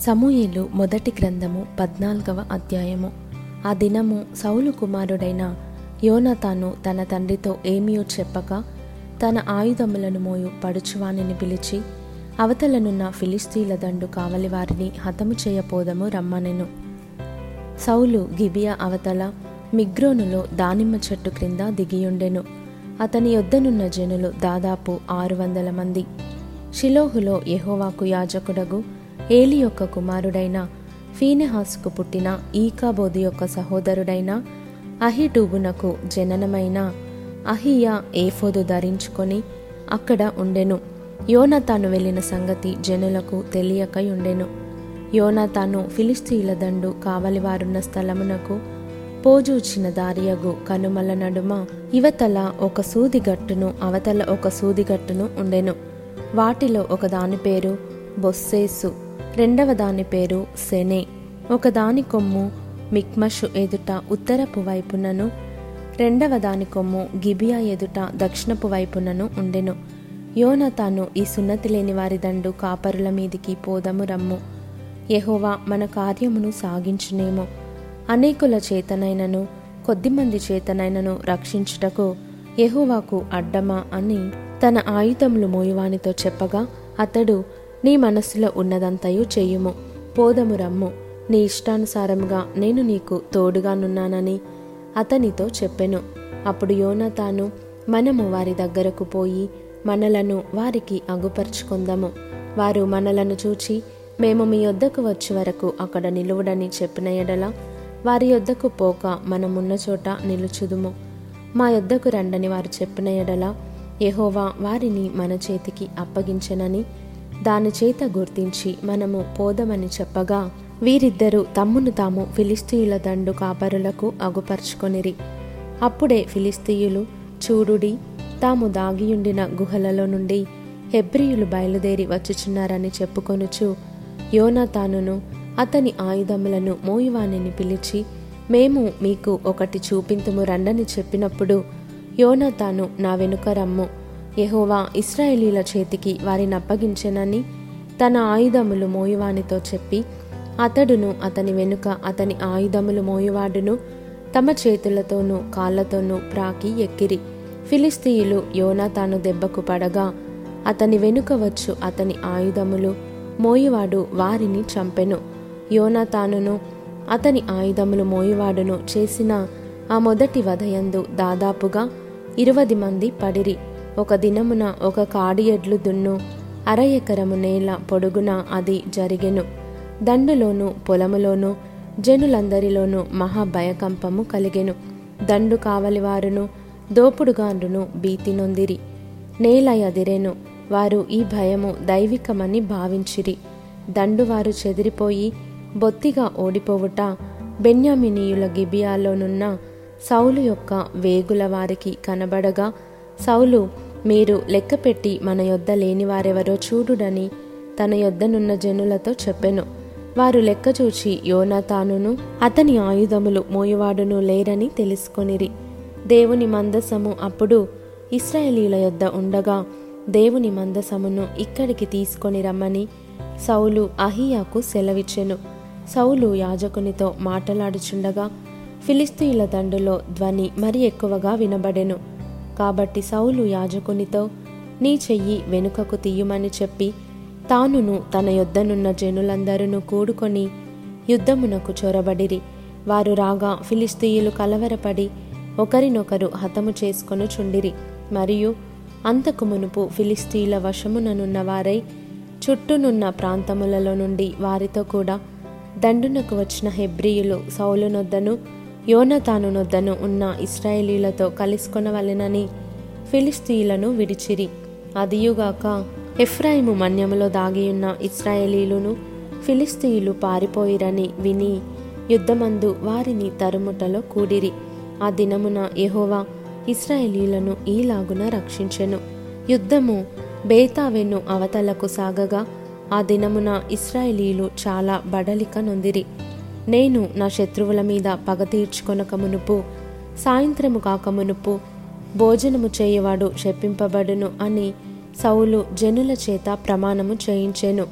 సమూయేలు మొదటి గ్రంథము పద్నాలుగవ అధ్యాయము. ఆ దినము సౌలు కుమారుడైన యోనతాను తన తండ్రితో ఏమీయో చెప్పక తన ఆయుధములను మోయు పడుచువానిని పిలిచి అవతలనున్న ఫిలిస్తీన్ల దండు కావలి వారిని హతము చేయపోదము రమ్మనెను. సౌలు గిబియా అవతల మిగ్రోనులో దానిమ్మ చెట్టు క్రింద దిగియుండెను. అతని యొద్దనున్న జనులు దాదాపు ఆరు వందల మంది. షిలోహులో యెహోవాకు యాజకుడగు ఏలి యొక్క కుమారుడైన ఫీనెహాస్కు పుట్టిన ఈకాబోధి యొక్క సహోదరుడైన అహిటూబునకు జననమైన అహియా ఏఫోదు ధరించుకొని అక్కడ ఉండెను. యోనతాను వెళ్ళిన సంగతి జనులకు తెలియకై ఉండెను. యోనతాను ఫిలిస్తీన్ల దండు కావలివారున్న స్థలమునకు పోజూచిన దారియగు కనుమల నడుమ ఇవతల ఒక సూదిగట్టును అవతల ఒక సూదిగట్టును ఉండెను. వాటిలో ఒక దాని పేరు బొస్సేసు. రెండవ దాని పేరు సెనే ఒకదాని కొమ్ము మిక్మషు ఎదుట ఉత్తరపు వైపునను రెండవ దాని కొమ్ము గిబియా ఎదుట దక్షిణపు వైపునను ఉండెను. యోనతాను ఈ సున్నతి లేని వారి దండు కాపరుల మీదికి పోదము రమ్ము. యహోవా మన కార్యమును సాగించునేమో. అనేకుల చేతనైనను కొద్దిమంది చేతనైనను రక్షించుటకు యహోవాకు అడ్డమా అని తన ఆయుధములు మోయువానితో చెప్పగా అతడు నీ మనస్సులో ఉన్నదంతయు చేయుము. పోదము రమ్ము. నీ ఇష్టానుసారముగా నేను నీకు తోడుగానున్నానని అతనితో చెప్పెను. అప్పుడు యోనతాను మనము వారి దగ్గరకు పోయి మనలను వారికి అగుపరుచుకుందాము. వారు మనలను చూచి మేము మీ యొద్దకు వచ్చే వరకు అక్కడ నిలువుడని చెప్పిన ఎడల వారి యొద్దకు పోక మనమున్న చోట నిలుచుదుము. మా యొద్దకు రండని వారు చెప్పిన ఎడల ఎహోవా వారిని మన చేతికి అప్పగించనని దాని చేత గుర్తించి మనము పోదమని చెప్పగా వీరిద్దరూ తమ్మును తాము ఫిలిస్తీయుల దండు కాపరులకు అగుపరుచుకొనిరి. అప్పుడే ఫిలిస్తీయులు చూడుడి తాము దాగియుండిన గుహలలో నుండి హెబ్రియులు బయలుదేరి వచ్చుచున్నారని చెప్పుకొనుచు యోనాతానును అతని ఆయుధములను మోయువానిని పిలిచి మేము మీకు ఒకటి చూపింతుము రండని చెప్పినప్పుడు యోనాతాను నా వెనుక రమ్ము. యెహోవా ఇస్రాయేలీల చేతికి వారిని అప్పగించెనని తన ఆయుధములు మోయువానితో చెప్పి అతడును అతని వెనుక అతని ఆయుధములు మోయువాడును తమ చేతులతోనూ కాళ్ళతోనూ ప్రాకి ఎక్కిరి. ఫిలిస్తీయులు యోనాతాను దెబ్బకు పడగా అతని వెనుక వచ్చు అతని ఆయుధములు మోయువాడు వారిని చంపెను. యోనాతానును అతని ఆయుధములు మోయువాడును చేసిన ఆ మొదటి వధయందు దాదాపుగా ఇరవది మంది పడిరి. ఒక దినమున ఒక కాడి ఎడ్లు దున్ను అర ఎకరము నేల పొడుగున అది జరిగెను. దండులోను పొలములోను జనులందరిలోనూ మహాభయకంపము కలిగెను. దండు కావలివారును దోపుడుగాండును భీతి నొందిరి నేల ఎదిరెను వారు ఈ భయము దైవికమని భావించిరి. దండువారు చెదిరిపోయి బొత్తిగా ఓడిపోవుట బెన్యామినీయుల గిబియాలోనున్న సౌలు యొక్క వేగుల వారికి కనబడగా సౌలు మీరు లెక్కపెట్టి మన యొద్ద లేనివారెవరో చూడుడని తన యొద్దనున్న జనులతో చెప్పెను. వారు లెక్క చూచి యోనాతానును అతని ఆయుధములు మోయువాడును లేరని తెలుసుకొనిరి. దేవుని మందసము అప్పుడు ఇస్రాయేలీల యొద్ద ఉండగా దేవుని మందసమును ఇక్కడికి తీసుకొని రమ్మని సౌలు అహియాకు సెలవిచ్చెను. సౌలు యాజకునితో మాటలాడుచుండగా ఫిలిస్తీన్ల దండులో ధ్వని మరి ఎక్కువగా వినబడెను. కాబట్టి సౌలు యాజకునితో నీ చెయ్యి వెనుకకు తీయమని చెప్పి తానును తన యొద్దనున్న జనులందరూ కూడుకొని యుద్ధమునకు చొరబడిరి. వారు రాగా ఫిలిస్తీయులు కలవరపడి ఒకరినొకరు హతము చేసుకొని చుండిరి. మరియు అంతకు మునుపు ఫిలిస్తీయుల వశముననున్న వారై చుట్టూనున్న ప్రాంతములలో నుండి వారితో కూడా దండునకు వచ్చిన హెబ్రియులు సౌలునొద్దను యోనతానునొద్దను ఉన్న ఇస్రాయేలీలతో కలుసుకొనవలెనని ఫిలిస్తీయులను విడిచిరి. అదియుగాక ఎఫ్రాయిము మన్యములో దాగియున్న ఇస్రాయేలీలును ఫిలిస్తీయులు పారిపోయిరని విని యుద్ధమందు వారిని తరుముటలో కూడిరి. ఆ దినమున యెహోవా ఇస్రాయేలీలను ఈలాగున రక్షించెను. యుద్ధము బేతావెన్ను అవతలకు సాగగా ఆ దినమున ఇస్రాయేలీలు చాలా బడలిక నొందిరి. నేను నా శత్రువుల మీద పగ తీర్చుకొనక మునుపు సాయంత్రము కాక మునుపు భోజనము చేయవాడు శప్పింపబడును అని సౌలు జనుల చేత ప్రమాణము చేయించెను.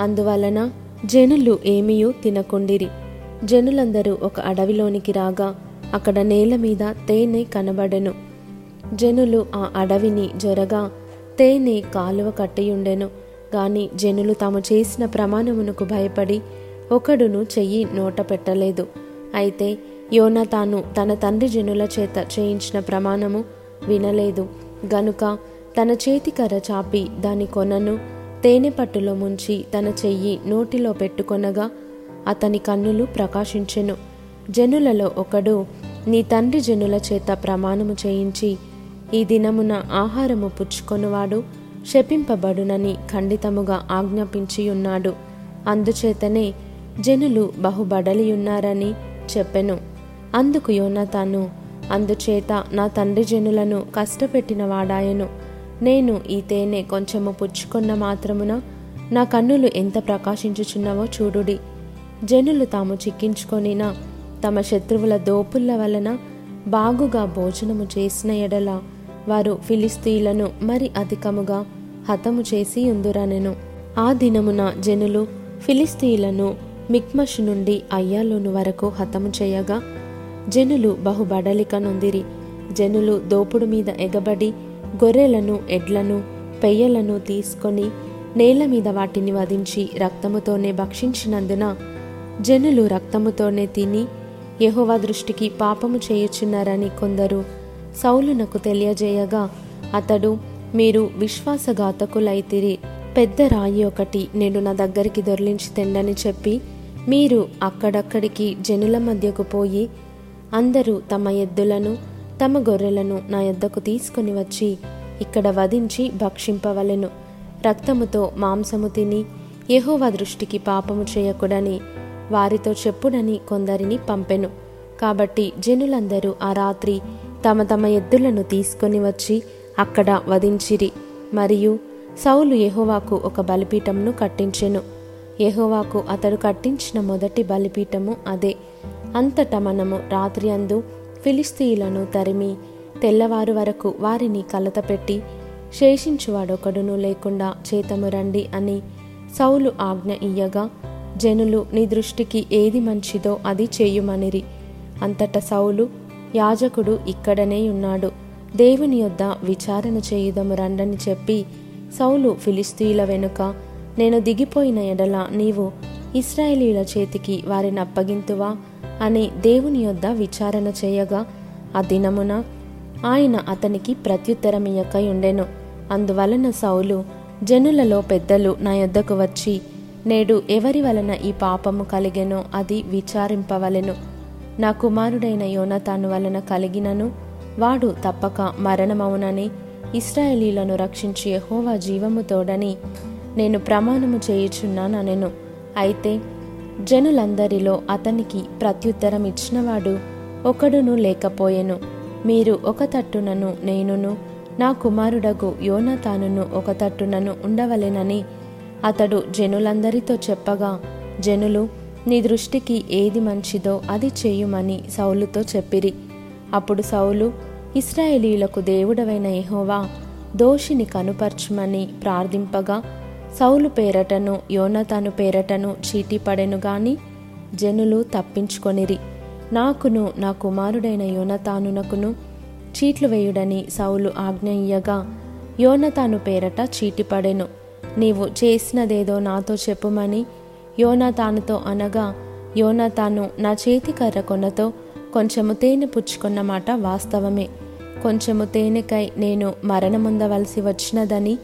అందువలన జనులు ఏమీయూ తినకుండిరి. జనులందరూ ఒక అడవిలోనికి రాగా అక్కడ నేల మీద తేనె కనబడెను. జనులు ఆ అడవిని జొరగా తేనె కాలువ కట్టియుండెను. గాని జనులు తాము చేసిన ప్రమాణమునకు భయపడి ఒకడును చెయ్యి నోట పెట్టలేదు. అయితే యోన తాను తన తండ్రి జనుల చేత చేయించిన ప్రమాణము వినలేదు. గనుక తన చేతికర చాపి దాని కొనను తేనె పట్టులో ముంచి తన చెయ్యి నోటిలో పెట్టుకొనగా అతని కన్నులు ప్రకాశించెను. జనులలో ఒకడు నీ తండ్రి జనుల చేత ప్రమాణము చేయించి ఈ దినమున ఆహారము పుచ్చుకొనువాడు శపింపబడునని ఖండితముగా ఆజ్ఞాపించి ఉన్నాడు అందుచేతనే జనులు బహుబడలియున్నారని చెప్పెను. అందుకు యోనతాను అందుచేత నా తండ్రి జనులను కష్టపెట్టిన వాడాయను నేను ఈ తేనె కొంచెము పుచ్చుకున్న మాత్రమున నా కన్నులు ఎంత ప్రకాశించుచున్నావో చూడుడి. జనులు తాము చిక్కించుకొనిన తమ శత్రువుల దోపుల వలన బాగుగా భోజనము చేసిన ఎడల వారు ఫిలిస్తీన్లను మరి అధికముగా హతము చేసి ఉందురనెను. ఆ దినమున జనులు ఫిలిస్తీన్లను మిక్మష్ నుండి అయ్యాలోను వరకు హతము చేయగా జనులు బహుబడలిక నొందిరి. జనులు దోపుడు మీద ఎగబడి గొర్రెలను ఎడ్లను పెయ్యలను తీసుకొని నేల మీద వాటిని వధించి రక్తముతోనే భక్షించినందున జనులు రక్తముతోనే తిని యెహోవా దృష్టికి పాపము చేయుచున్నారని కొందరు సౌలునకు తెలియజేయగా అతడు మీరు విశ్వాసఘాతకులైతిరి పెద్ద రాయి ఒకటి నేను నా దగ్గరికి దొర్లించి తెండని చెప్పి మీరు అక్కడక్కడికి జనుల మధ్యకు పోయి అందరూ తమ ఎద్దులను తమ గొర్రెలను నా యొద్దకు తీసుకుని వచ్చి ఇక్కడ వధించి భక్షింపవలెను. రక్తముతో మాంసము తిని యహోవ దృష్టికి పాపము చేయకుడని వారితో చెప్పుడని కొందరిని పంపెను. కాబట్టి జనులందరూ ఆ రాత్రి తమ తమ ఎద్దులను తీసుకొని వచ్చి అక్కడ వధించిరి. మరియు సౌలు యహోవాకు ఒక బలిపీఠంను కట్టించెను. యహోవాకు అతడు కట్టించిన మొదటి బలిపీఠము అదే. అంతటా మనము రాత్రి అందు ఫిలిస్తీయులను తరిమి తెల్లవారు వరకు వారిని కలతపెట్టి శేషించువాడొకడును లేకుండా చేతము రండి అని సౌలు ఆజ్ఞ ఇయ్యగా జనులు నీ దృష్టికి ఏది మంచిదో అది చేయుమనిరి. అంతట సౌలు యాజకుడు ఇక్కడనే ఉన్నాడు. దేవుని యొద్ద విచారణ చేయుదము రండని చెప్పి సౌలు ఫిలిస్తీయుల వెనుక నేను దిగిపోయిన ఎడల నీవు ఇస్రాయేలీల చేతికి వారిని అప్పగింతువా అని దేవుని యొద్ద విచారణ చేయగా ఆ దినమున ఆయన అతనికి ప్రత్యుత్తరమియక ఉండెను. అందువలన సౌలు జనులలో పెద్దలు నా యొద్దకు వచ్చి నేడు ఎవరి వలన ఈ పాపము కలిగెనో అది విచారింపవలెను. నా కుమారుడైన యోనతాను వలన కలిగినను వాడు తప్పక మరణమవునని ఇస్రాయేలీలను రక్షించి హోవా జీవము తోడని నేను ప్రమాణము చేయుచున్నానెను అయితే జనులందరిలో అతనికి ప్రత్యుత్తరం ఇచ్చినవాడు ఒకడును లేకపోయెను. మీరు ఒక తట్టునను నేనును నా కుమారుడగు యోనతానును ఒక తట్టునను ఉండవలెనని అతడు జనులందరితో చెప్పగా జనులు నీ దృష్టికి ఏది మంచిదో అది చేయుమని సౌలుతో చెప్పిరి. అప్పుడు సౌలు ఇస్రాయేలీలకు దేవుడవైన ఎహోవా దోషిని కనుపర్చుమని ప్రార్థింపగా సౌలు పేరటను యోనతాను పేరటను చీటిపడెను గాని జనులు తప్పించుకొనిరి. నాకును నా కుమారుడైన యోనతానునకును చీట్లు వేయుడని సౌలు ఆజ్ఞ ఇయ్యగా యోనతాను పేరట చీటిపడెను. నీవు చేసినదేదో నాతో చెప్పుమని యోనతానుతో అనగా యోనతాను నా చేతి కర్ర కొనతో కొంచెము తేనె పుచ్చుకున్న మాట వాస్తవమే. కొంచెము తేనెకై నేను మరణముందవలసి వచ్చినదని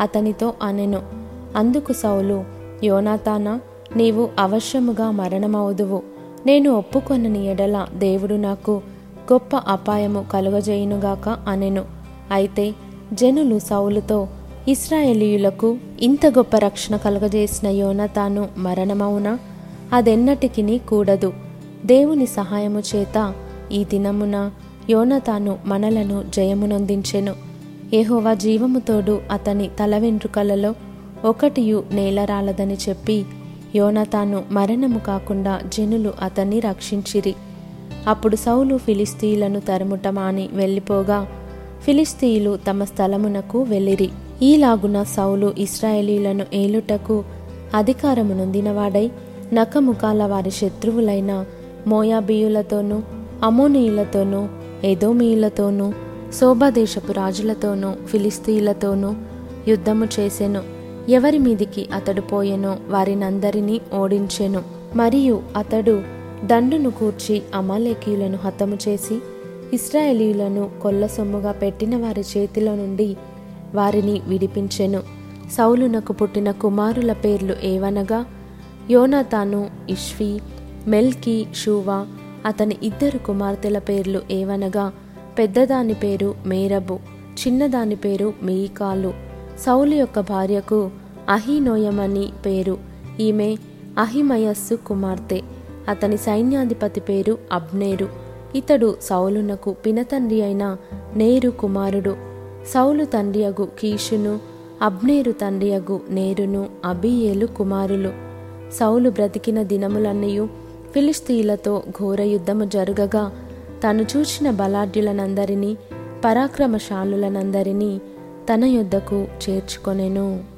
అతనితో అనెను. అందుకు సౌలు యోనాతానా నీవు అవశ్యముగా మరణమవుదువు. నేను ఒప్పుకొనని ఎడల దేవుడు నాకు గొప్ప అపాయము కలుగజేయునుగాక అనెను. అయితే జనులు సౌలుతో ఇస్రాయేలీయులకు ఇంత గొప్ప రక్షణ కలుగజేసిన యోనతాను మరణమవునా? అదెన్నటికి కూడదు. దేవుని సహాయము చేత ఈ దినమున యోనతాను మనలను జయమునొందించెను. ఏహోవా జీవముతోడు అతని తల వెంట్రుకలలో ఒకటియు నేలరాలదని చెప్పి యోనతాను మరణము కాకుండా జనులు అతన్ని రక్షించిరి. అప్పుడు సౌలు ఫిలిస్తీయులను తరుముటమాని వెళ్ళిపోగా ఫిలిస్తీయులు తమ స్థలమునకు వెళ్ళిరి. ఈలాగున సౌలు ఇస్రాయేలీలను ఏలుటకు అధికారము నొందినవాడై నకముకాల వారి శత్రువులైన మోయాబీయులతోనూ అమోనీయులతోనూ ఎదోమీయులతోనూ శోభాదేశపు రాజులతోనూ ఫిలిస్తీయులతోనూ యుద్ధము చేసెను. ఎవరి మీదికి అతడు పోయెనో వారినందరినీ ఓడించెను. మరియు అతడు దండును కూర్చి అమాలేకీయులను హతము చేసి ఇస్రాయేలీయులను కొల్ల సొమ్ముగా పెట్టిన వారి చేతిలో నుండి వారిని విడిపించెను. సౌలునకు పుట్టిన కుమారుల పేర్లు ఏవనగా యోనాతాను ఇష్వి మెల్కి షూవా అతని ఇద్దరు కుమార్తెల పేర్లు ఏవనగా పెద్దదాని పేరు మేరబు చిన్నదాని పేరు మీకాలు. సౌలు యొక్క భార్యకు అహినోయమని పేరు. ఈమె అహిమయస్సు కుమార్తె. అతని సైన్యాధిపతి పేరు అబ్నేరు. ఇతడు సౌలునకు పినతండ్రి అయిన నేరు కుమారుడు. సౌలు తండ్రియగు కీషును అబ్నేరు తండ్రియగు నేరును అబియేలు కుమారులు. సౌలు బ్రతికిన దినములన్నయూ ఫిలిస్తీలతో ఘోర యుద్ధము జరుగగా తను చూచిన బలాఢ్యులనందరినీ పరాక్రమశాలులనందరినీ తన యొద్దకు చేర్చుకొనెను.